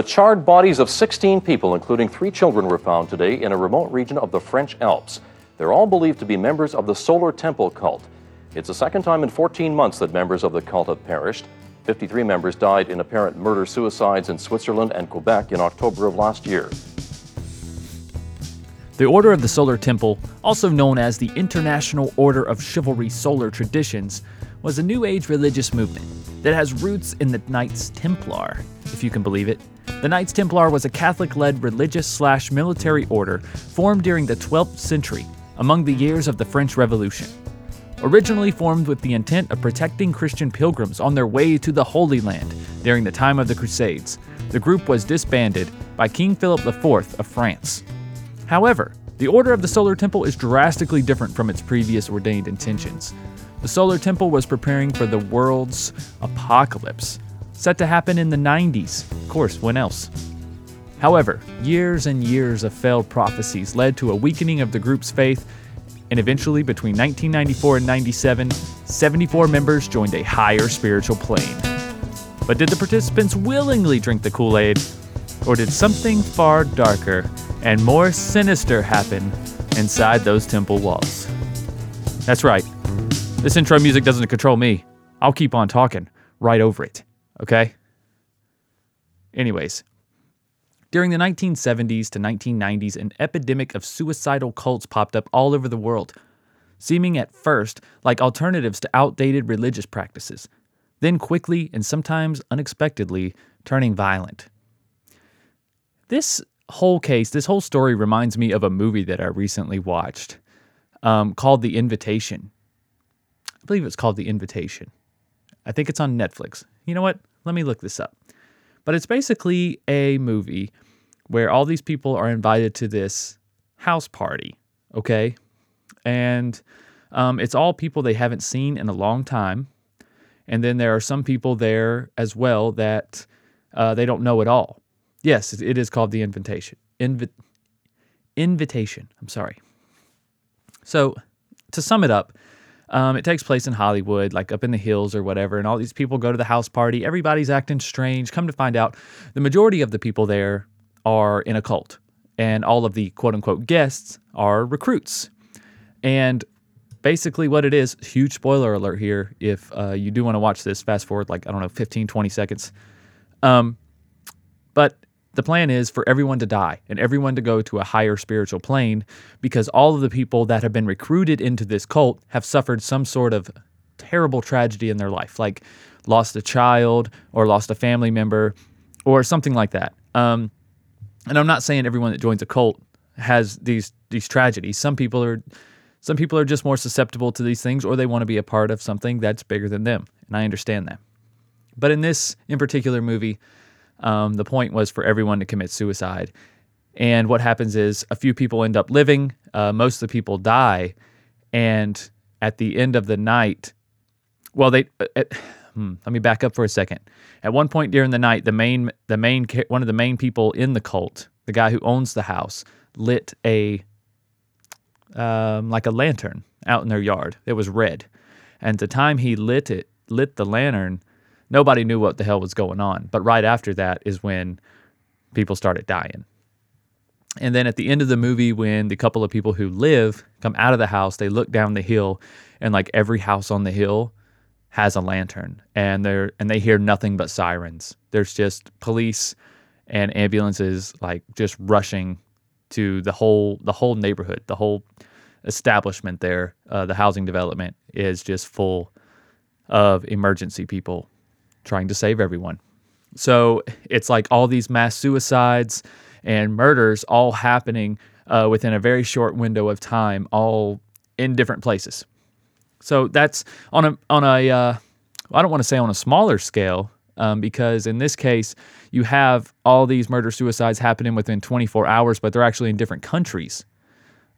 The charred bodies of 16 people, including three children, were found today in a remote region of the French Alps. They're all believed to be members of the Solar Temple cult. It's the second time in 14 months that members of the cult have perished. 53 members died in apparent murder suicides in Switzerland and Quebec in October of last year. The Order of the Solar Temple, also known as the International Order of Chivalry Solar Traditions, was a New Age religious movement that has roots in the Knights Templar, if you can believe it. The Knights Templar was a Catholic led religious slash military order formed during the 12th century, among the years of the French Revolution. Originally formed with the intent of protecting Christian pilgrims on their way to the Holy Land during the time of the Crusades, the group was disbanded by King Philip IV of France. However, the Order of the Solar Temple is drastically different from its previous ordained intentions. The Solar Temple was preparing for the world's apocalypse, set to happen in the 90s. Of course, when else? However, years and years of failed prophecies led to a weakening of the group's faith, and eventually, between 1994 and 97, 74 members joined a higher spiritual plane. But did the participants willingly drink the Kool Aid, or did something far darker and more sinister happen inside those temple walls? That's right, this intro music doesn't control me. I'll keep on talking right over it, okay? Anyways, during the 1970s to 1990s, an epidemic of suicidal cults popped up all over the world, seeming at first like alternatives to outdated religious practices, then quickly and sometimes unexpectedly turning violent. This whole case, this whole story reminds me of a movie that I recently watched um, called The Invitation. I believe it's called The Invitation. I think it's on Netflix. You know what? Let me look this up. But it's basically a movie where all these people are invited to this house party, okay? And um, it's all people they haven't seen in a long time. And then there are some people there as well that uh, they don't know at all. Yes, it is called The Invitation. Invi- invitation. I'm sorry. So, to sum it up, um, it takes place in Hollywood, like up in the hills or whatever, and all these people go to the house party. Everybody's acting strange. Come to find out, the majority of the people there are in a cult, and all of the quote unquote guests are recruits. And basically, what it is huge spoiler alert here. If uh, you do want to watch this, fast forward like, I don't know, 15, 20 seconds. Um, but the plan is for everyone to die and everyone to go to a higher spiritual plane because all of the people that have been recruited into this cult have suffered some sort of terrible tragedy in their life, like lost a child or lost a family member or something like that. Um, and I'm not saying everyone that joins a cult has these these tragedies. Some people are some people are just more susceptible to these things or they want to be a part of something that's bigger than them. And I understand that. But in this in particular movie, um, the point was for everyone to commit suicide. And what happens is a few people end up living, uh, most of the people die. And at the end of the night, well, they. Uh, at, hmm, let me back up for a second. At one point during the night, the main, the main, one of the main people in the cult, the guy who owns the house, lit a, um, like a lantern out in their yard. It was red, and the time he lit it, lit the lantern, nobody knew what the hell was going on. But right after that is when people started dying. And then at the end of the movie, when the couple of people who live come out of the house, they look down the hill, and like every house on the hill has a lantern, and they're and they hear nothing but sirens. There's just police and ambulances like just rushing to the whole the whole neighborhood, the whole establishment there. Uh, the housing development is just full of emergency people trying to save everyone. So it's like all these mass suicides and murders all happening uh, within a very short window of time, all in different places. So that's on a on a uh, I don't want to say on a smaller scale um, because in this case you have all these murder suicides happening within 24 hours, but they're actually in different countries,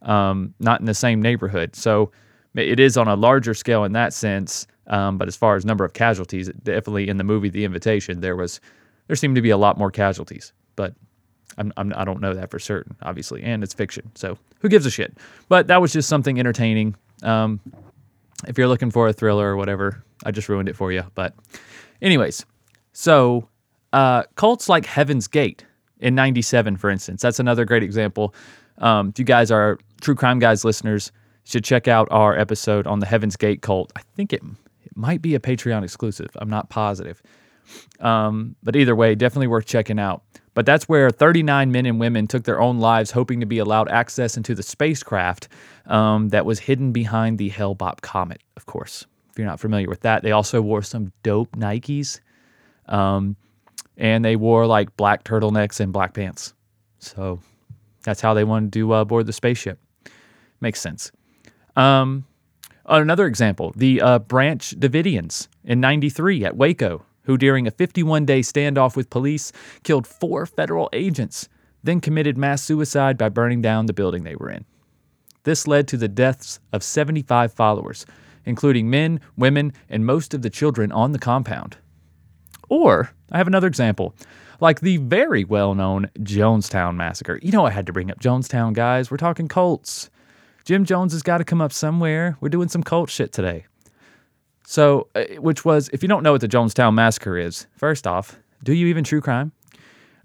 um, not in the same neighborhood. So it is on a larger scale in that sense. Um, but as far as number of casualties, definitely in the movie The Invitation, there was there seemed to be a lot more casualties. But I'm, I'm, I do not know that for certain, obviously, and it's fiction, so who gives a shit? But that was just something entertaining. Um, if you're looking for a thriller or whatever, I just ruined it for you. But, anyways, so Uh, cults like Heaven's Gate in 97, for instance, that's another great example. Um, if you guys are true crime guys listeners, should check out our episode on the Heaven's Gate cult. I think it, it might be a Patreon exclusive. I'm not positive. Um, but either way, definitely worth checking out. But that's where 39 men and women took their own lives hoping to be allowed access into the spacecraft um, that was hidden behind the Hale-Bopp comet, of course. If you're not familiar with that, they also wore some dope Nikes. Um, and they wore like black turtlenecks and black pants. So that's how they wanted to uh, board the spaceship. Makes sense. Um, another example the uh, Branch Davidians in 93 at Waco who, during a 51 day standoff with police, killed four federal agents, then committed mass suicide by burning down the building they were in. This led to the deaths of 75 followers, including men, women, and most of the children on the compound. Or, I have another example, like the very well known Jonestown Massacre. You know, I had to bring up Jonestown, guys. We're talking cults. Jim Jones has got to come up somewhere. We're doing some cult shit today. So, uh, which was, if you don't know what the Jonestown Massacre is, first off, do you even true crime?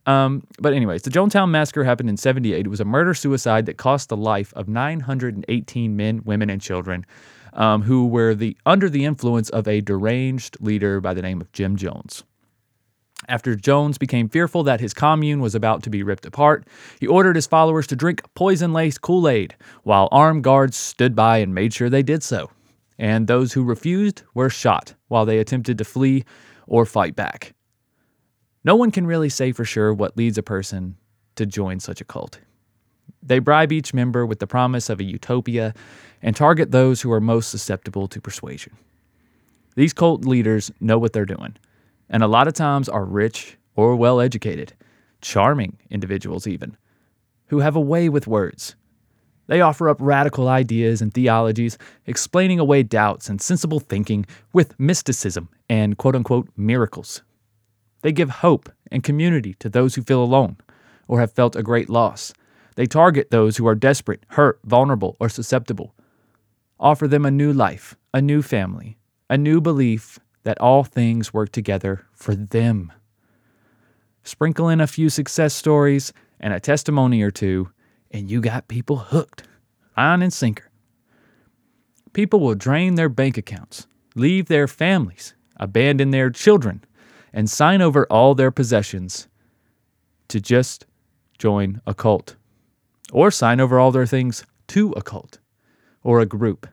Um, but, anyways, the Jonestown Massacre happened in 78. It was a murder suicide that cost the life of 918 men, women, and children um, who were the, under the influence of a deranged leader by the name of Jim Jones. After Jones became fearful that his commune was about to be ripped apart, he ordered his followers to drink poison laced Kool Aid, while armed guards stood by and made sure they did so and those who refused were shot while they attempted to flee or fight back. No one can really say for sure what leads a person to join such a cult. They bribe each member with the promise of a utopia and target those who are most susceptible to persuasion. These cult leaders know what they're doing, and a lot of times are rich or well educated, charming individuals, even, who have a way with words they offer up radical ideas and theologies, explaining away doubts and sensible thinking with mysticism and quote unquote miracles. They give hope and community to those who feel alone or have felt a great loss. They target those who are desperate, hurt, vulnerable, or susceptible. Offer them a new life, a new family, a new belief that all things work together for them. Sprinkle in a few success stories and a testimony or two, and you got people hooked, line and sinker. People will drain their bank accounts, leave their families, abandon their children, and sign over all their possessions to just join a cult, or sign over all their things to a cult or a group.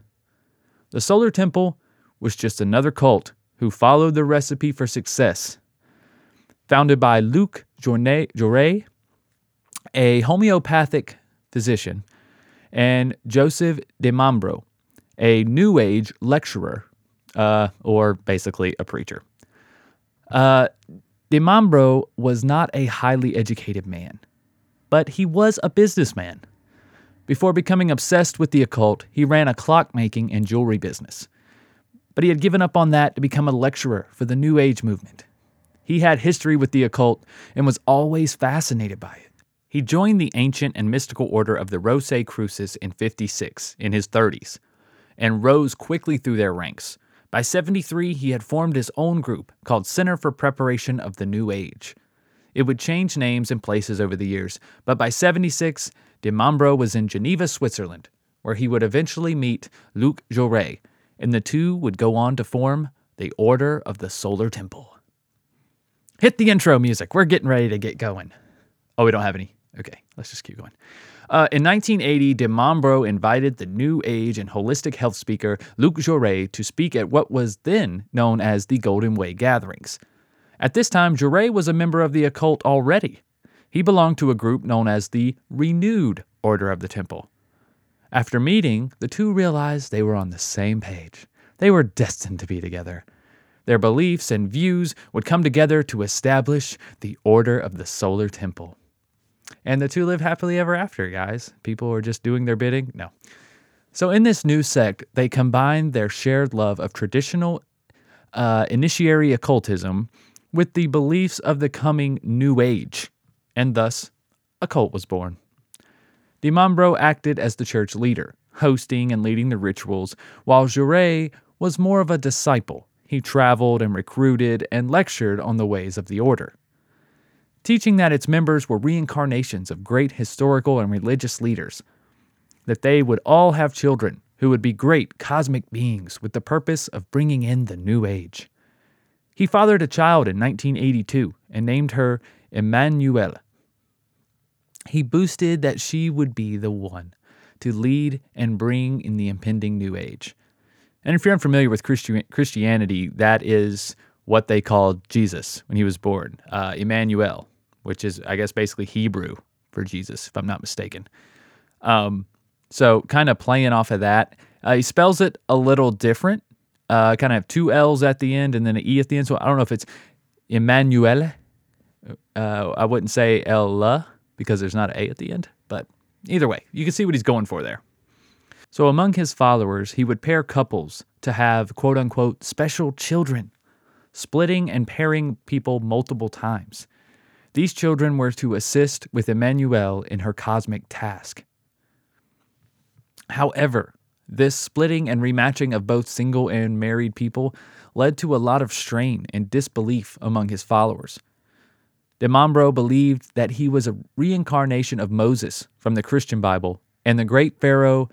The Solar Temple was just another cult who followed the recipe for success. Founded by Luc Jouret, a homeopathic physician, and Joseph DeMambro, a New Age lecturer, uh, or basically a preacher. Uh, DeMambro was not a highly educated man, but he was a businessman. Before becoming obsessed with the occult, he ran a clockmaking and jewelry business. But he had given up on that to become a lecturer for the New Age movement. He had history with the occult and was always fascinated by it. He joined the ancient and mystical order of the Rosicrucians in 56, in his 30s, and rose quickly through their ranks. By 73, he had formed his own group called Center for Preparation of the New Age. It would change names and places over the years, but by 76, de Mambro was in Geneva, Switzerland, where he would eventually meet Luc Jouret, and the two would go on to form the Order of the Solar Temple. Hit the intro music. We're getting ready to get going. Oh, we don't have any. Okay, let's just keep going. Uh, in 1980, de Mambro invited the New Age and holistic health speaker Luc Jouret to speak at what was then known as the Golden Way Gatherings. At this time, Jouret was a member of the occult already. He belonged to a group known as the Renewed Order of the Temple. After meeting, the two realized they were on the same page. They were destined to be together. Their beliefs and views would come together to establish the Order of the Solar Temple. And the two live happily ever after, guys. People are just doing their bidding. No. So, in this new sect, they combined their shared love of traditional uh, initiatory occultism with the beliefs of the coming New Age, and thus a cult was born. DeMambro acted as the church leader, hosting and leading the rituals, while Jouret was more of a disciple. He traveled and recruited and lectured on the ways of the order. teaching that its members were reincarnations of great historical and religious leaders, that they would all have children who would be great cosmic beings with the purpose of bringing in the new age. He fathered a child in 1982 and named her Emmanuelle. He boosted that she would be the one to lead and bring in the impending new age. And if you're unfamiliar with Christi- Christianity, that is what they called Jesus when he was born, uh, Emmanuel, which is, I guess, basically Hebrew for Jesus, if I'm not mistaken. Um, so, kind of playing off of that, uh, he spells it a little different. Uh, kind of have two L's at the end and then an E at the end. So, I don't know if it's Emmanuel. Uh, I wouldn't say Ella because there's not an A at the end, but either way, you can see what he's going for there. So, among his followers, he would pair couples to have quote unquote special children, splitting and pairing people multiple times. These children were to assist with Emmanuelle in her cosmic task. However, this splitting and rematching of both single and married people led to a lot of strain and disbelief among his followers. Di Mambro believed that he was a reincarnation of Moses from the Christian Bible and the great pharaoh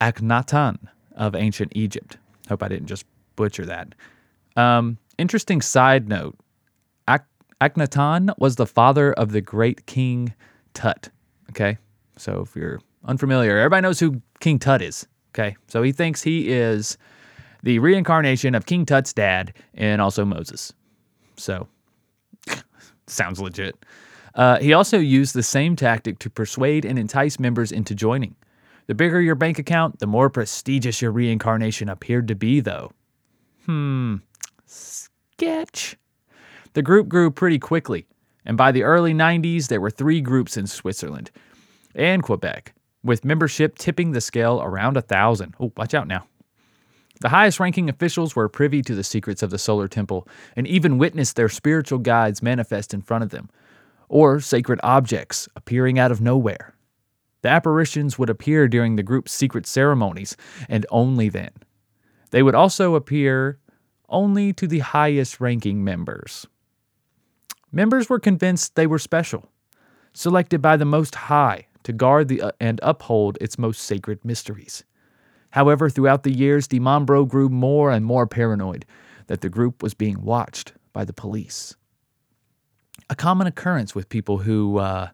Akhenaten of ancient Egypt. Hope I didn't just butcher that. Um, interesting side note Ak- Akhenaten was the father of the great king Tut. Okay, so if you're unfamiliar, everybody knows who King Tut is. Okay, so he thinks he is the reincarnation of King Tut's dad and also Moses. So, sounds legit. Uh, he also used the same tactic to persuade and entice members into joining. The bigger your bank account, the more prestigious your reincarnation appeared to be, though. Hmm, sketch. The group grew pretty quickly, and by the early 90s, there were three groups in Switzerland and Quebec, with membership tipping the scale around a thousand. Oh, watch out now. The highest ranking officials were privy to the secrets of the solar temple and even witnessed their spiritual guides manifest in front of them, or sacred objects appearing out of nowhere. The apparitions would appear during the group's secret ceremonies, and only then. They would also appear only to the highest ranking members. Members were convinced they were special, selected by the Most High to guard the, uh, and uphold its most sacred mysteries. However, throughout the years, DiMambro grew more and more paranoid that the group was being watched by the police. A common occurrence with people who uh,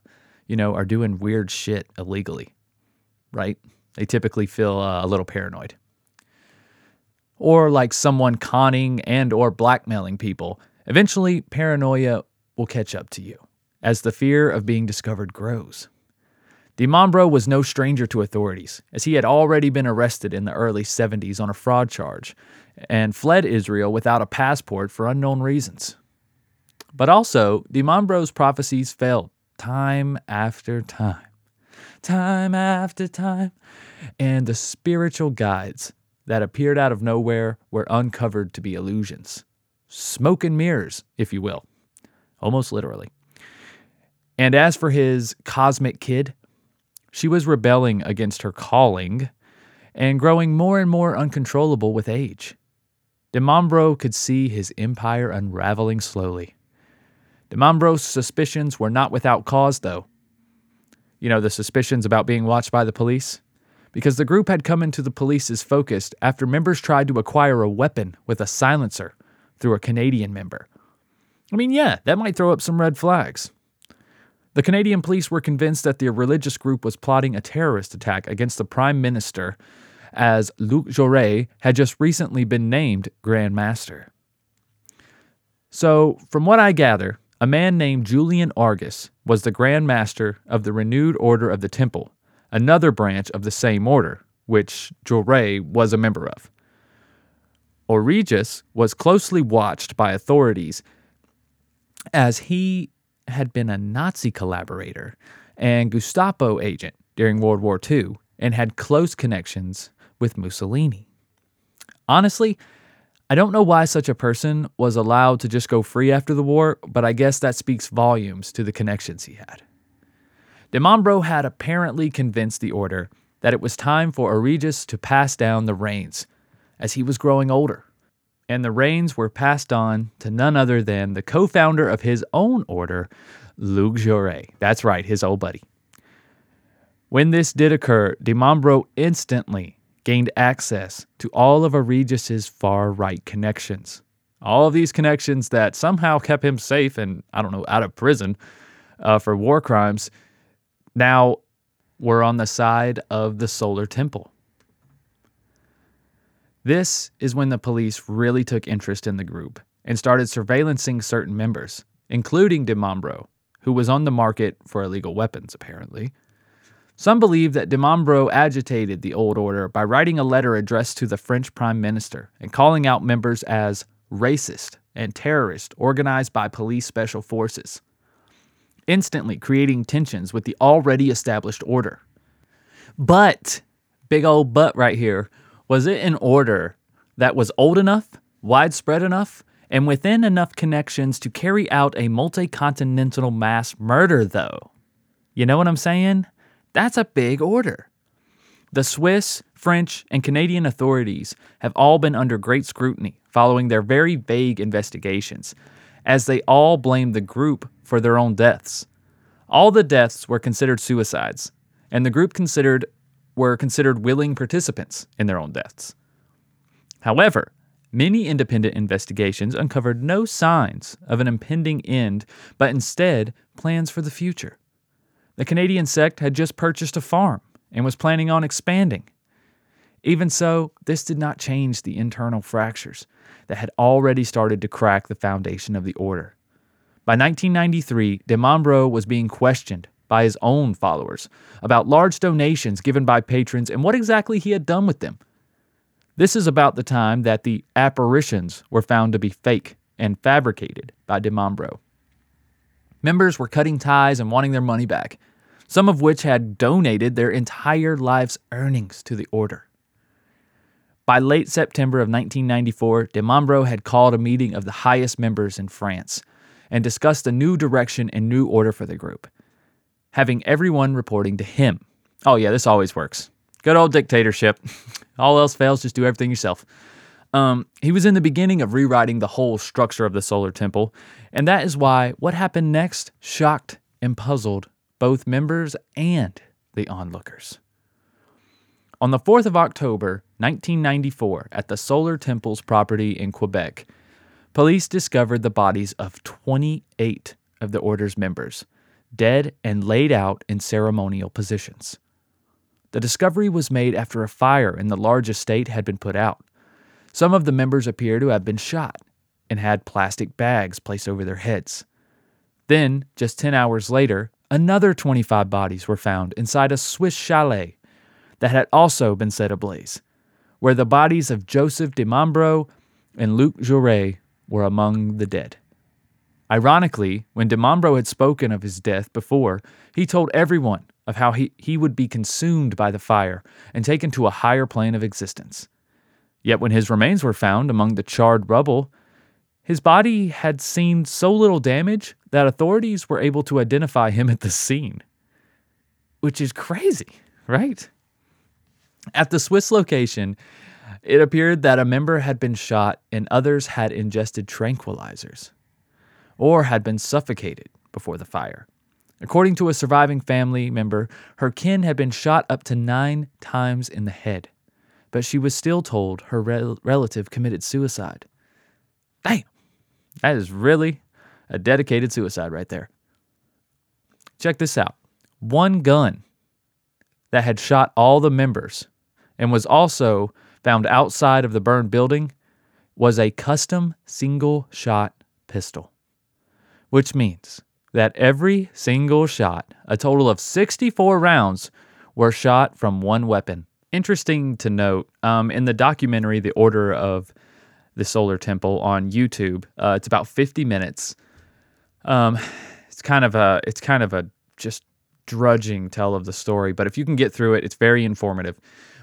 you know, are doing weird shit illegally, right? They typically feel uh, a little paranoid. Or like someone conning and or blackmailing people. Eventually, paranoia will catch up to you as the fear of being discovered grows. Di Mambro was no stranger to authorities, as he had already been arrested in the early 70s on a fraud charge and fled Israel without a passport for unknown reasons. But also, DiMambro's prophecies failed time after time, time after time. And the spiritual guides that appeared out of nowhere were uncovered to be illusions. Smoke and mirrors, if you will, almost literally. And as for his cosmic kid, she was rebelling against her calling and growing more and more uncontrollable with age. Di Mambro could see his empire unraveling slowly. Di Mambro's suspicions were not without cause, though. You know, the suspicions about being watched by the police? Because the group had come into the police's focus after members tried to acquire a weapon with a silencer through a Canadian member. I mean, yeah, that might throw up some red flags. The Canadian police were convinced that the religious group was plotting a terrorist attack against the Prime Minister, as Luc Jouret had just recently been named Grand Master. So, from what I gather, a man named Julien Origas was the Grand Master of the Renewed Order of the Temple, another branch of the same order, which Joret was a member of. Origas was closely watched by authorities as he had been a Nazi collaborator and Gestapo agent during World War II and had close connections with Mussolini. Honestly, I don't know why such a person was allowed to just go free after the war, but I guess that speaks volumes to the connections he had. Di Mambro had apparently convinced the order that it was time for Origas to pass down the reins, as he was growing older. And the reins were passed on to none other than the co founder of his own order, Luc Jouret. That's right, his old buddy. When this did occur, Di Mambro instantly gained access to all of Origas's far right connections. All of these connections that somehow kept him safe and, I don't know, out of prison uh, for war crimes now were on the side of the Solar Temple. This is when the police really took interest in the group and started surveillancing certain members, including Di Mambro, who was on the market for illegal weapons, apparently. Some believe that Di Mambro agitated the old order by writing a letter addressed to the French Prime Minister and calling out members as racist and terrorist organized by police special forces, instantly creating tensions with the already established order. But, big old but right here, was it an order that was old enough, widespread enough, and within enough connections to carry out a multi continental mass murder, though? You know what I'm saying? That's a big order. The Swiss, French, and Canadian authorities have all been under great scrutiny following their very vague investigations, as they all blamed the group for their own deaths. All the deaths were considered suicides, and the group considered were considered willing participants in their own deaths. However, many independent investigations uncovered no signs of an impending end, but instead plans for the future. The Canadian sect had just purchased a farm and was planning on expanding. Even so, this did not change the internal fractures that had already started to crack the foundation of the order. By 1993, De Mambro was being questioned by his own followers about large donations given by patrons and what exactly he had done with them. This is about the time that the apparitions were found to be fake and fabricated by De Mambro. Members were cutting ties and wanting their money back, some of which had donated their entire life's earnings to the order. By late September of 1994, De Mambro had called a meeting of the highest members in France and discussed a new direction and new order for the group, having everyone reporting to him. Oh, yeah, this always works. Good old dictatorship. All else fails, just do everything yourself. Um, he was in the beginning of rewriting the whole structure of the solar temple, and that is why what happened next shocked and puzzled both members and the onlookers. On the 4th of October, 1994, at the Solar Temple's property in Quebec, police discovered the bodies of 28 of the order's members, dead and laid out in ceremonial positions. The discovery was made after a fire in the large estate had been put out. Some of the members appear to have been shot and had plastic bags placed over their heads. Then, just 10 hours later, another 25 bodies were found inside a Swiss chalet that had also been set ablaze, where the bodies of Joseph de Mambro and Luc Jouret were among the dead. Ironically, when de Mambro had spoken of his death before, he told everyone of how he, he would be consumed by the fire and taken to a higher plane of existence. Yet when his remains were found among the charred rubble, his body had seen so little damage that authorities were able to identify him at the scene. Which is crazy, right? At the Swiss location, it appeared that a member had been shot and others had ingested tranquilizers or had been suffocated before the fire. According to a surviving family member, her kin had been shot up to nine times in the head but she was still told her rel- relative committed suicide. Damn, that is really a dedicated suicide right there. Check this out one gun that had shot all the members and was also found outside of the burned building was a custom single shot pistol, which means that every single shot, a total of 64 rounds, were shot from one weapon interesting to note um, in the documentary, The Order of the Solar Temple on YouTube. Uh, it's about 50 minutes. Um, it's kind of a it's kind of a just drudging tell of the story, but if you can get through it, it's very informative.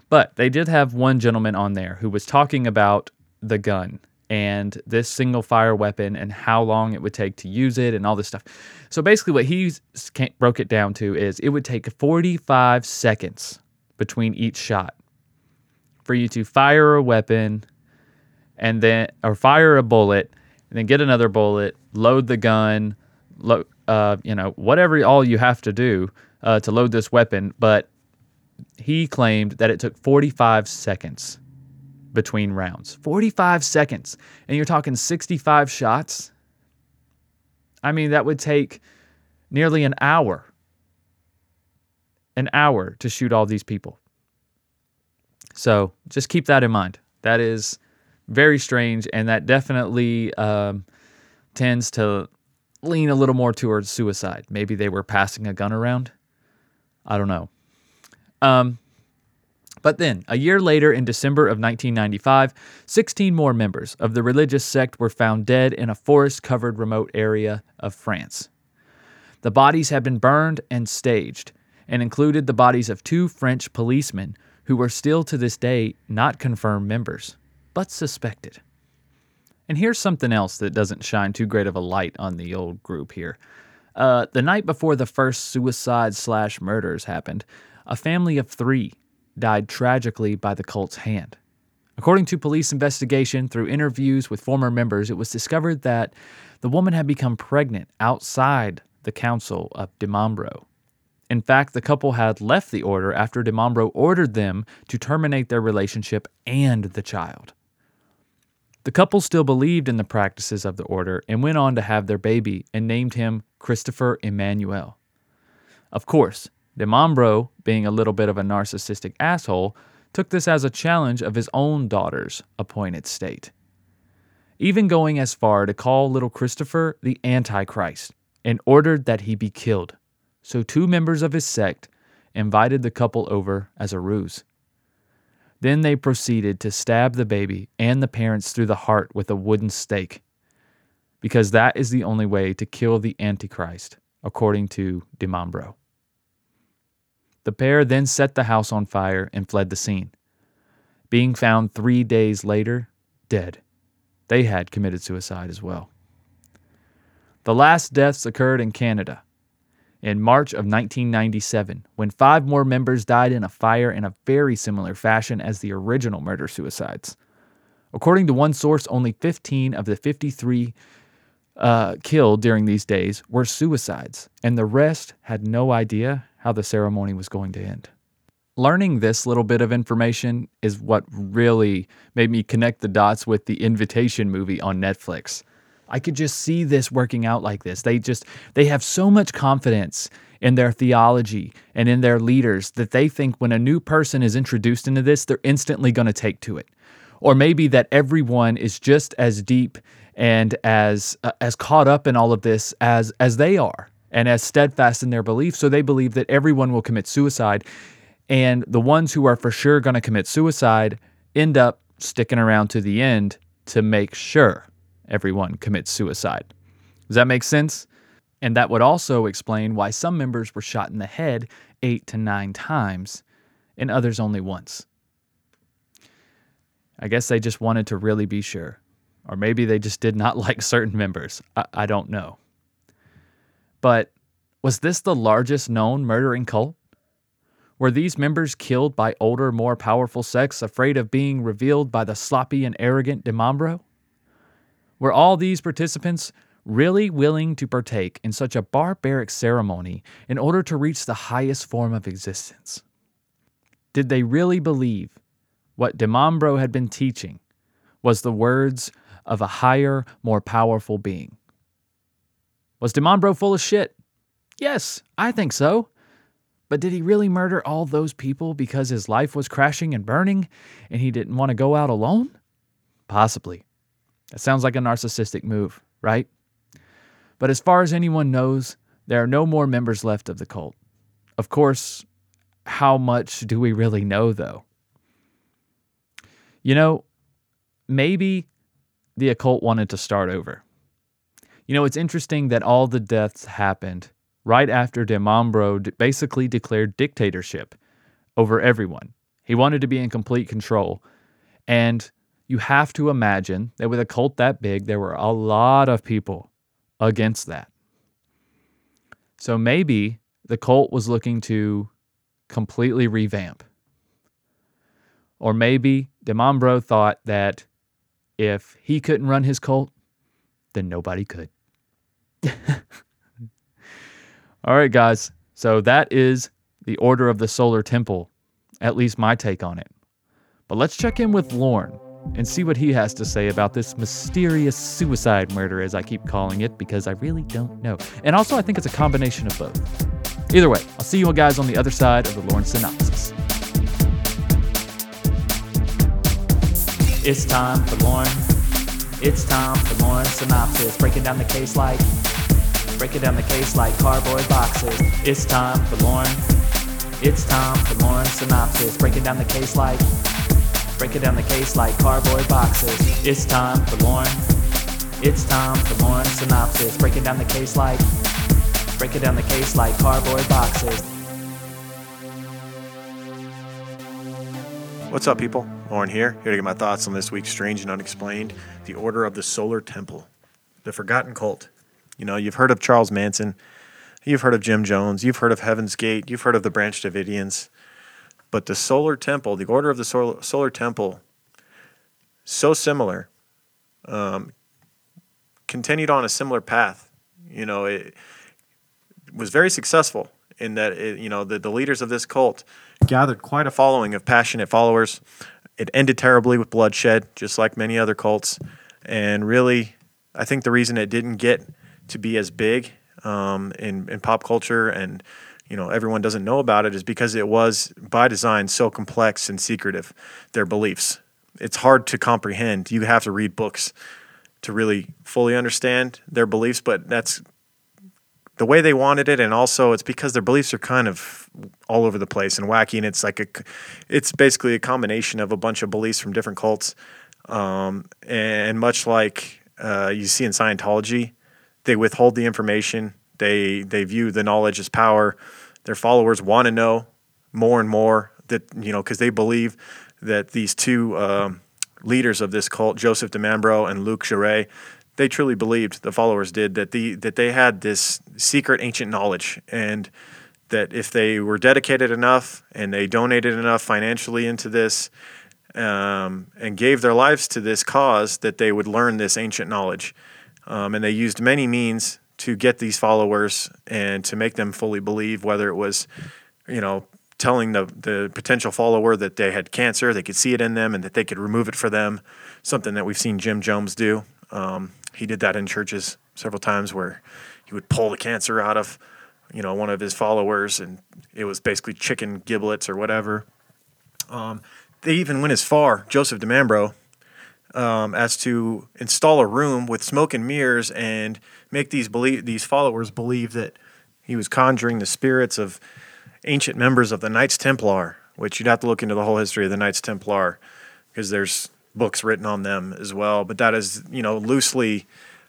But they did have one gentleman on there who was talking about the gun and this single fire weapon and how long it would take to use it and all this stuff. So basically, what he broke it down to is it would take 45 seconds between each shot for you to fire a weapon and then or fire a bullet and then get another bullet, load the gun, lo- uh, you know, whatever all you have to do uh, to load this weapon. But he claimed that it took 45 seconds between rounds. 45 seconds. And you're talking 65 shots. I mean, that would take nearly an hour. An hour to shoot all these people. So just keep that in mind. That is very strange, and that definitely um, tends to lean a little more towards suicide. Maybe they were passing a gun around. I don't know. Um, but then, a year later, in December of 1995, 16 more members of the religious sect were found dead in a forest covered remote area of France. The bodies had been burned and staged, and included the bodies of two French policemen who were still to this day not confirmed members, but suspected. And here's something else that doesn't shine too great of a light on the old group here. Uh, the night before the first suicide slash murders happened, a family of three died tragically by the cult's hand. According to police investigation through interviews with former members, it was discovered that the woman had become pregnant outside the council of Dimambro. In fact, the couple had left the order after Dimambro ordered them to terminate their relationship and the child. The couple still believed in the practices of the order and went on to have their baby and named him Christopher Emmanuel. Of course, Dimambro, being a little bit of a narcissistic asshole, took this as a challenge of his own daughter's appointed state. Even going as far to call little Christopher the Antichrist and ordered that he be killed. So, two members of his sect invited the couple over as a ruse. Then they proceeded to stab the baby and the parents through the heart with a wooden stake, because that is the only way to kill the Antichrist, according to Dimambro. The pair then set the house on fire and fled the scene. Being found three days later, dead. They had committed suicide as well. The last deaths occurred in Canada in March of 1997 when five more members died in a fire in a very similar fashion as the original murder suicides. According to one source, only 15 of the 53 uh, killed during these days were suicides, and the rest had no idea how the ceremony was going to end. Learning this little bit of information is what really made me connect the dots with the Invitation movie on Netflix. I could just see this working out like this. They just they have so much confidence in their theology and in their leaders that they think when a new person is introduced into this, they're instantly going to take to it. Or maybe that everyone is just as deep and as uh, as caught up in all of this as as they are and as steadfast in their belief so they believe that everyone will commit suicide and the ones who are for sure going to commit suicide end up sticking around to the end to make sure everyone commits suicide. Does that make sense? And that would also explain why some members were shot in the head 8 to 9 times and others only once. I guess they just wanted to really be sure. Or maybe they just did not like certain members. I, I don't know. But was this the largest known murdering cult? Were these members killed by older, more powerful sects afraid of being revealed by the sloppy and arrogant Dimambro? Were all these participants really willing to partake in such a barbaric ceremony in order to reach the highest form of existence? Did they really believe what Dimambro had been teaching was the words of a higher, more powerful being? Was Dimambro full of shit? Yes, I think so. But did he really murder all those people because his life was crashing and burning and he didn't want to go out alone? Possibly. That sounds like a narcissistic move, right? But as far as anyone knows, there are no more members left of the cult. Of course, how much do we really know, though? You know, maybe the occult wanted to start over. You know, it's interesting that all the deaths happened right after Dimambro basically declared dictatorship over everyone. He wanted to be in complete control. And you have to imagine that with a cult that big, there were a lot of people against that. So maybe the cult was looking to completely revamp. Or maybe Dimambro thought that if he couldn't run his cult, then nobody could. All right, guys. So that is the Order of the Solar Temple, at least my take on it. But let's check in with Lorne and see what he has to say about this mysterious suicide murder, as I keep calling it, because I really don't know. And also, I think it's a combination of both. Either way, I'll see you guys on the other side of the Lorne synopsis. It's time for Lorne. It's time for Lorne synopsis, breaking down the case like breaking down the case like cardboard boxes. It's time for Lorne. It's time for Lorne synopsis, breaking down the case like breaking down the case like cardboard boxes. It's time for Lorne. It's time for Lorne synopsis, breaking down the case like breaking down the case like cardboard boxes. What's up, people? Lorne here, here to get my thoughts on this week's Strange and Unexplained The Order of the Solar Temple, the Forgotten Cult. You know, you've heard of Charles Manson, you've heard of Jim Jones, you've heard of Heaven's Gate, you've heard of the Branch Davidians, but the Solar Temple, the Order of the Solar, Solar Temple, so similar, um, continued on a similar path. You know, it was very successful in that, it, you know, the, the leaders of this cult gathered quite a following of passionate followers. It ended terribly with bloodshed, just like many other cults. And really, I think the reason it didn't get to be as big um, in, in pop culture and you know everyone doesn't know about it is because it was by design so complex and secretive their beliefs. It's hard to comprehend. You have to read books to really fully understand their beliefs but that's the way they wanted it and also it's because their beliefs are kind of all over the place and wacky and it's like a it's basically a combination of a bunch of beliefs from different cults um, and much like uh, you see in scientology they withhold the information. They they view the knowledge as power. Their followers want to know more and more that you know because they believe that these two um, leaders of this cult joseph dimambro and Luc jouret they truly believed the followers did that the that they had this secret ancient knowledge and that if they were dedicated enough and they donated enough financially into this um, and gave their lives to this cause that they would learn this ancient knowledge um, and they used many means to get these followers and to make them fully believe whether it was you know telling the, the potential follower that they had cancer they could see it in them and that they could remove it for them something that we've seen jim jones do um, he did that in churches several times where he would pull the cancer out of, you know, one of his followers, and it was basically chicken giblets or whatever. Um, they even went as far, Joseph DiMambro, um, as to install a room with smoke and mirrors and make these believe these followers believe that he was conjuring the spirits of ancient members of the Knights Templar, which you'd have to look into the whole history of the Knights Templar because there's books written on them as well. But that is, you know, loosely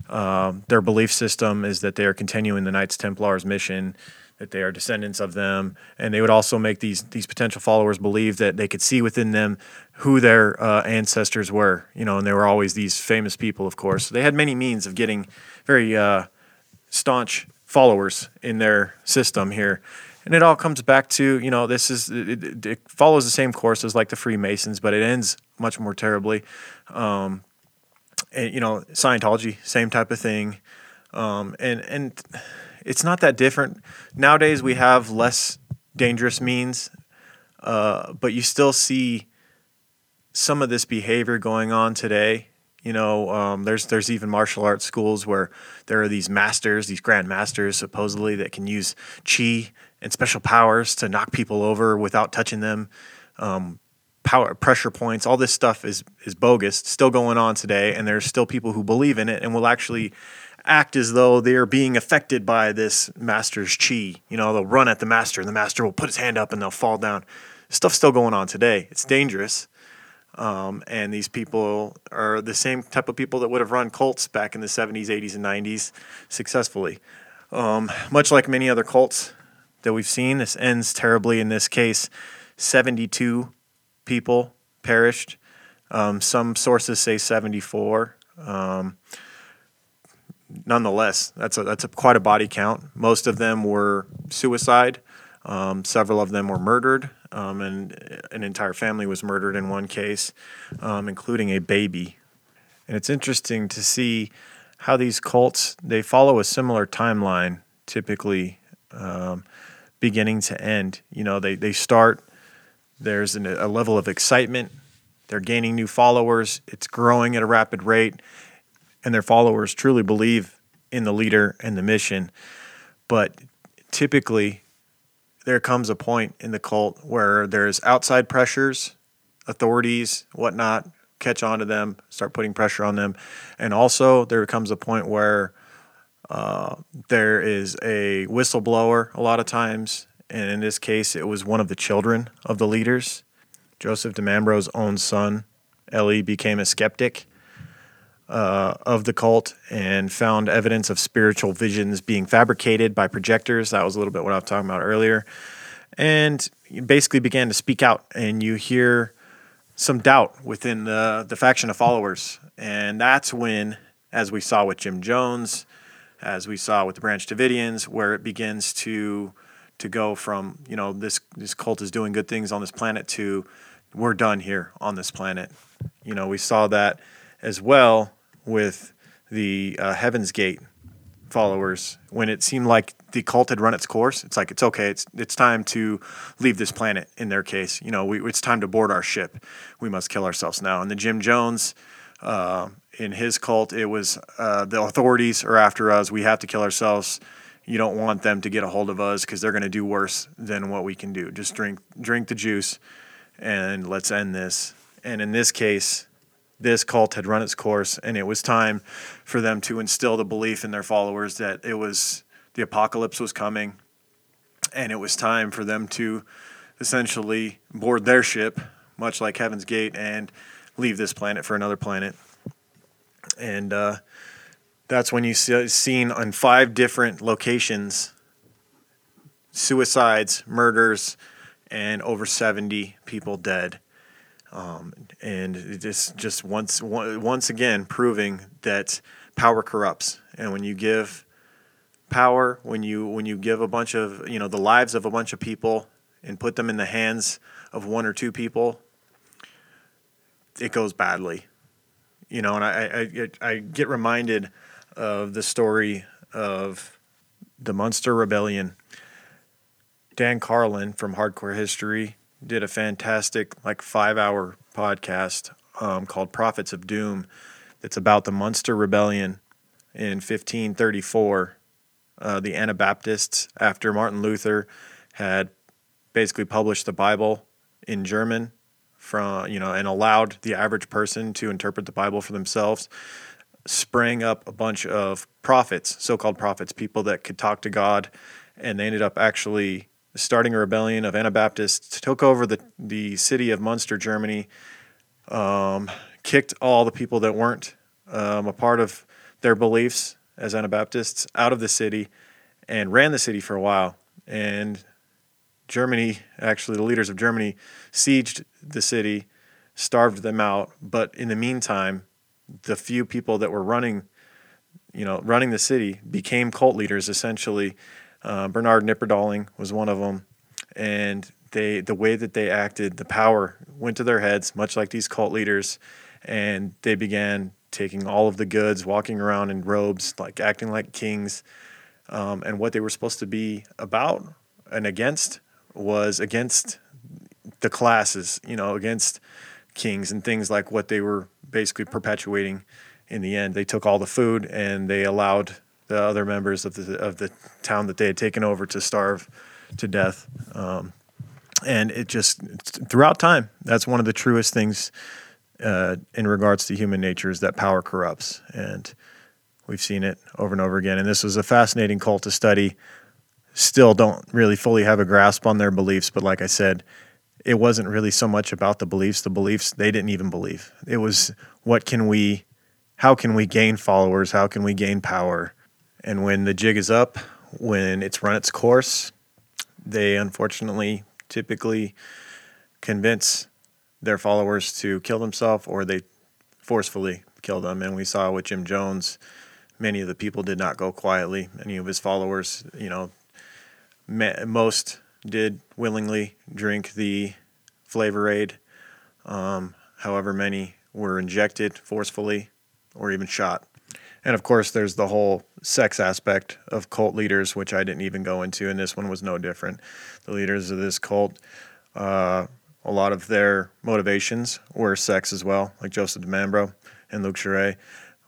uh, their belief system is that they are continuing the Knights Templars mission, that they are descendants of them, and they would also make these these potential followers believe that they could see within them who their uh, ancestors were. You know, and they were always these famous people, of course. They had many means of getting very uh, staunch followers in their system here and it all comes back to you know this is it, it, follows the same course as like the Freemasons, but it ends much more terribly. Um, and, you know, Scientology, same type of thing, um, and and it's not that different nowadays. We have less dangerous means, uh, but you still see some of this behavior going on today. You know, um, there's there's even martial arts schools where there are these masters, these grand masters, supposedly that can use chi and special powers to knock people over without touching them. Um, power pressure points, all this stuff is is bogus, still going on today, and there's still people who believe in it and will actually act as though they are being affected by this master's chi. You know, they'll run at the master, and the master will put his hand up and they'll fall down. Stuff's still going on today. It's dangerous. Um, and these people are the same type of people that would have run cults back in the 70s, 80s, and 90s successfully. Um, much like many other cults, that we've seen. This ends terribly in this case. 72 people perished. Um, some sources say 74. Nonetheless, that's a, that's a, quite a body count. Most of them were suicide. Um, several of them were murdered, um, and an entire family was murdered in one case, um, including a baby. And it's interesting to see how these cults they follow a similar timeline, typically um, beginning to end. You know, they they start. There's an, a level of excitement. They're gaining new followers. It's growing at a rapid rate, and their followers truly believe in the leader and the mission. But typically, there comes a point in the cult where there's outside pressures, authorities, whatnot, catch on to them, start putting pressure on them. And also, there comes a point where uh, there is a whistleblower a lot of times. And in this case, it was one of the children of the leaders. Joseph Di Mambro's own son, Elie, became a skeptic uh, of the cult and found evidence of spiritual visions being fabricated by projectors. That was a little bit what I was talking about earlier. And basically began to speak out, and you hear some doubt within the, the faction of followers. And that's when, as we saw with Jim Jones, as we saw with the Branch Davidians, where it begins to to go from you know this this cult is doing good things on this planet to we're done here on this planet. You know, we saw that as well with the uh, Heaven's Gate followers when it seemed like the cult had run its course. It's like it's okay. It's it's time to leave this planet. In their case, you know, we, it's time to board our ship. We must kill ourselves now. And the Jim Jones, uh, in his cult, it was uh, the authorities are after us. We have to kill ourselves. You don't want them to get a hold of us because they're going to do worse than what we can do. Just drink drink the juice, and let's end this. And in this case, this cult had run its course, and it was time for them to instill the belief in their followers that it was the apocalypse was coming, and it was time for them to essentially board their ship, much like Heaven's Gate, and leave this planet for another planet. And uh, that's when you see seen on five different locations suicides, murders, and over 70 people dead. Um, and just just once once again proving that power corrupts, and when you give power, when you when you give a bunch of you know the lives of a bunch of people and put them in the hands of one or two people, it goes badly. You know, and I I, I get reminded of the story of the Munster Rebellion. Dan Carlin from Hardcore History did a fantastic like five hour podcast um, called Prophets of Doom that's about the Munster Rebellion in 1534. Uh, the Anabaptists, after Martin Luther had basically published the Bible in German from you know and allowed the average person to interpret the Bible for themselves, sprang up a bunch of prophets, so-called prophets, people that could talk to God, and they ended up actually starting a rebellion of Anabaptists, took over the, the city of Munster, Germany, um, kicked all the people that weren't um, a part of their beliefs as Anabaptists out of the city and ran the city for a while. And Germany, actually, the leaders of Germany sieged the city, starved them out. But in the meantime, the few people that were running, you know, running the city became cult leaders essentially uh, Bernard Knipperdolling was one of them, and they the way that they acted, the power went to their heads, much like these cult leaders, and they began taking all of the goods, walking around in robes, like acting like kings, um, and what they were supposed to be about and against was against the classes, you know, against kings and things like what they were basically perpetuating in the end. They took all the food and they allowed the other members of the of the town that they had taken over to starve to death. Um, and it just throughout time, that's one of the truest things uh, in regards to human nature is that power corrupts, and we've seen it over and over again. And this was a fascinating cult to study. Still, don't really fully have a grasp on their beliefs, but like I said, it wasn't really so much about the beliefs. The beliefs they didn't even believe. It was what can we, how can we gain followers? How can we gain power? And when the jig is up, when it's run its course, they unfortunately typically convince their followers to kill themselves or they forcefully kill them. And we saw with Jim Jones, many of the people did not go quietly. Many of his followers, you know, most did willingly drink the flavor aid. Um, however, many were injected forcefully or even shot. And of course, there's the whole sex aspect of cult leaders, which I didn't even go into, and this one was no different. The leaders of this cult, uh, a lot of their motivations were sex as well, like Joseph Di Mambro and Luc Jouret,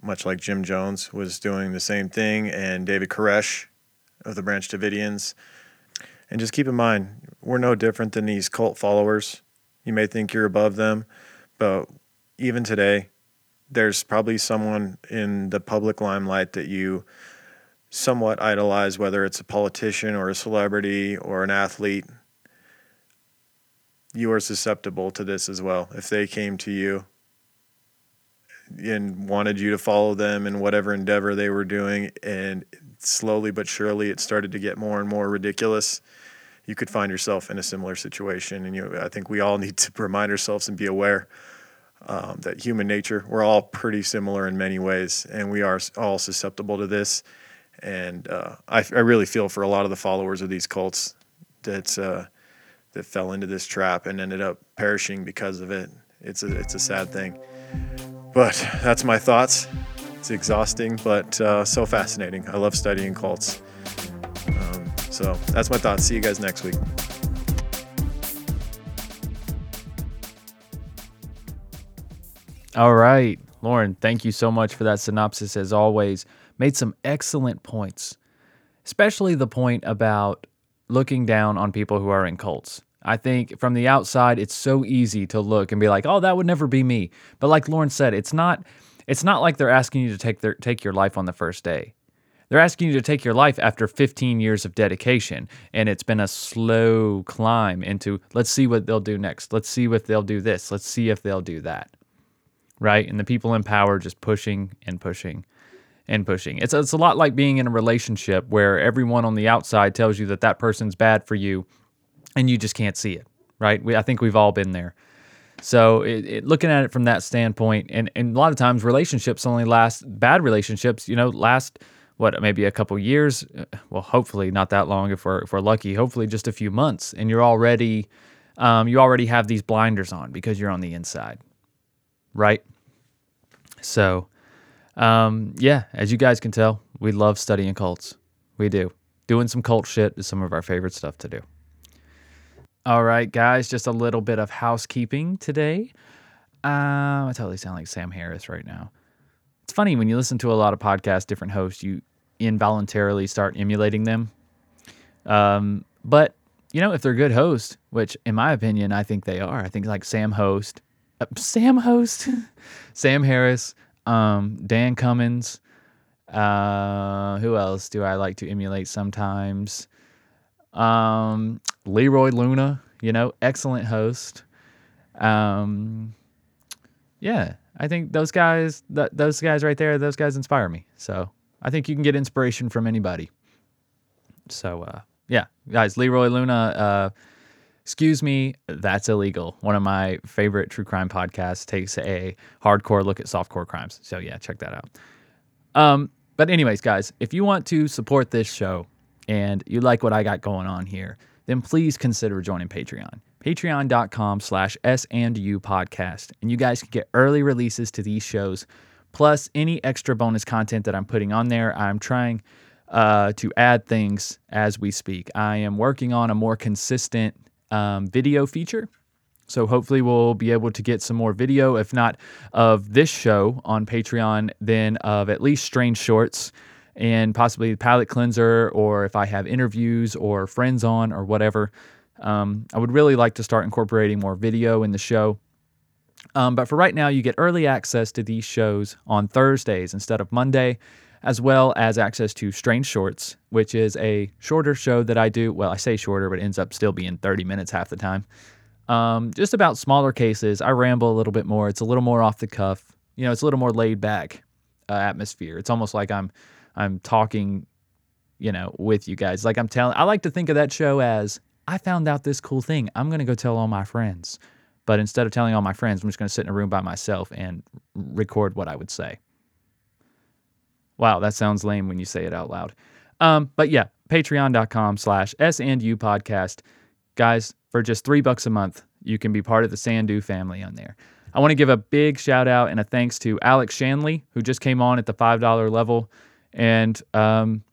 much like Jim Jones was doing the same thing, and David Koresh of the Branch Davidians. And just keep in mind, we're no different than these cult followers. You may think you're above them, but even today, there's probably someone in the public limelight that you somewhat idolize, whether it's a politician or a celebrity or an athlete. You are susceptible to this as well. If they came to you and wanted you to follow them in whatever endeavor they were doing, and slowly but surely it started to get more and more ridiculous, you could find yourself in a similar situation. And you, I think we all need to remind ourselves and be aware um, that human nature, we're all pretty similar in many ways, and we are all susceptible to this. And uh, I, I, really feel for a lot of the followers of these cults that uh, that fell into this trap and ended up perishing because of it. It's a it's a sad thing. But that's my thoughts. It's exhausting, but uh, so fascinating. I love studying cults. Um, so that's my thoughts. See you guys next week. All right, Lorne, thank you so much for that synopsis as always. Made some excellent points, especially the point about looking down on people who are in cults. I think from the outside it's so easy to look and be like, "Oh, that would never be me." But like Lorne said, it's not it's not like they're asking you to take their take your life on the first day. They're asking you to take your life after 15 years of dedication and it's been a slow climb into let's see what they'll do next. Let's see if they'll do this. Let's see if they'll do that right? And the people in power just pushing and pushing and pushing. It's, it's a lot like being in a relationship where everyone on the outside tells you that that person's bad for you and you just can't see it, right? We, I think we've all been there. So it, it, looking at it from that standpoint, and, and a lot of times relationships only last, bad relationships, you know, last what maybe a couple years well hopefully not that long if we're, if we're lucky hopefully just a few months and you're already um, you already have these blinders on because you're on the inside right so, um, yeah, as you guys can tell, we love studying cults. We do. Doing some cult shit is some of our favorite stuff to do. All right, guys, just a little bit of housekeeping today. Um, I totally sound like Sam Harris right now. It's funny when you listen to a lot of podcasts, different hosts, you involuntarily start emulating them. Um, but you know, if they're good hosts, which in my opinion, I think they are. I think like Sam Host, uh, Sam Host, Sam Harris, um, Dan Cummins. Uh, who else do I like to emulate sometimes? Um, Leroy Luna, you know, excellent host. Um, yeah, I think those guys, th- those guys right there, those guys inspire me. So I think you can get inspiration from anybody. So uh, yeah, guys, Leroy Luna. Uh, Excuse me, that's illegal. One of my favorite true crime podcasts takes a hardcore look at softcore crimes. So yeah, check that out. Um, but anyways, guys, if you want to support this show and you like what I got going on here, then please consider joining Patreon. Patreon.com slash S and U podcast. And you guys can get early releases to these shows, plus any extra bonus content that I'm putting on there. I'm trying uh, to add things as we speak. I am working on a more consistent um, video feature. So hopefully we'll be able to get some more video, if not of this show on Patreon, then of at least Strange Shorts and possibly Palette Cleanser, or if I have interviews or friends on or whatever. Um, I would really like to start incorporating more video in the show. Um, but for right now, you get early access to these shows on Thursdays instead of Monday as well as access to Strange Shorts, which is a shorter show that I do. Well, I say shorter, but it ends up still being 30 minutes half the time. Um, just about smaller cases. I ramble a little bit more. It's a little more off the cuff. You know, it's a little more laid back uh, atmosphere. It's almost like I'm I'm talking, you know, with you guys. Like I'm telling. I like to think of that show as I found out this cool thing. I'm gonna go tell all my friends. But instead of telling all my friends, I'm just gonna sit in a room by myself and record what I would say. Wow, that sounds lame when you say it out loud. Um, but yeah, patreon.com slash S and U podcast. Guys, for just three bucks a month, you can be part of the Sandu family on there. I want to give a big shout out and a thanks to Alex Shanley, who just came on at the $5 level. And um,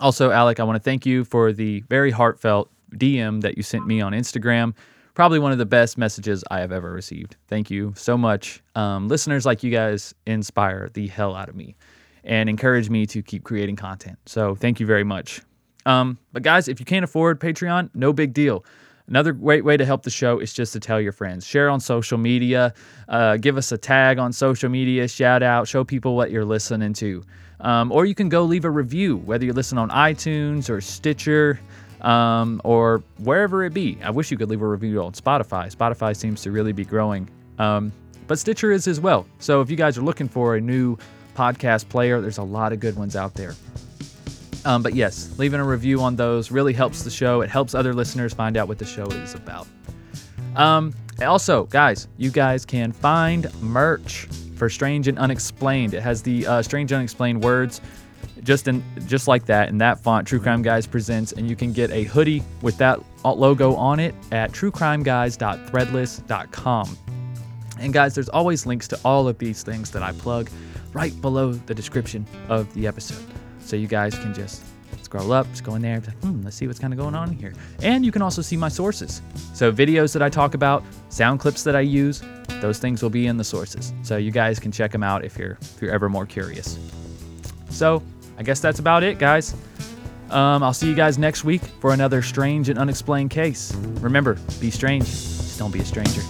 also, Alec, I want to thank you for the very heartfelt DM that you sent me on Instagram. Probably one of the best messages I have ever received. Thank you so much. Um, listeners like you guys inspire the hell out of me and encourage me to keep creating content. So thank you very much. Um, but guys, if you can't afford Patreon, no big deal. Another great way to help the show is just to tell your friends. Share on social media, uh, give us a tag on social media, shout out, show people what you're listening to. Um, or you can go leave a review, whether you listen on iTunes or Stitcher um, or wherever it be. I wish you could leave a review on Spotify. Spotify seems to really be growing, um, but Stitcher is as well. So if you guys are looking for a new podcast player, there's a lot of good ones out there. Um, but yes, leaving a review on those really helps the show. It helps other listeners find out what the show is about. Um, also, guys, you guys can find merch for Strange and Unexplained. It has the uh, Strange Unexplained words, just in just like that in that font. True Crime Guys presents, and you can get a hoodie with that logo on it at truecrimeguys.threadless.com. And guys, there's always links to all of these things that I plug right below the description of the episode. So you guys can just scroll up, just go in there, like, hmm, let's see what's kind of going on here. And you can also see my sources. So videos that I talk about, sound clips that I use, those things will be in the sources. So you guys can check them out if you're if you're ever more curious. So I guess that's about it, guys. Um, I'll see you guys next week for another strange and unexplained case. Remember, be strange, just don't be a stranger.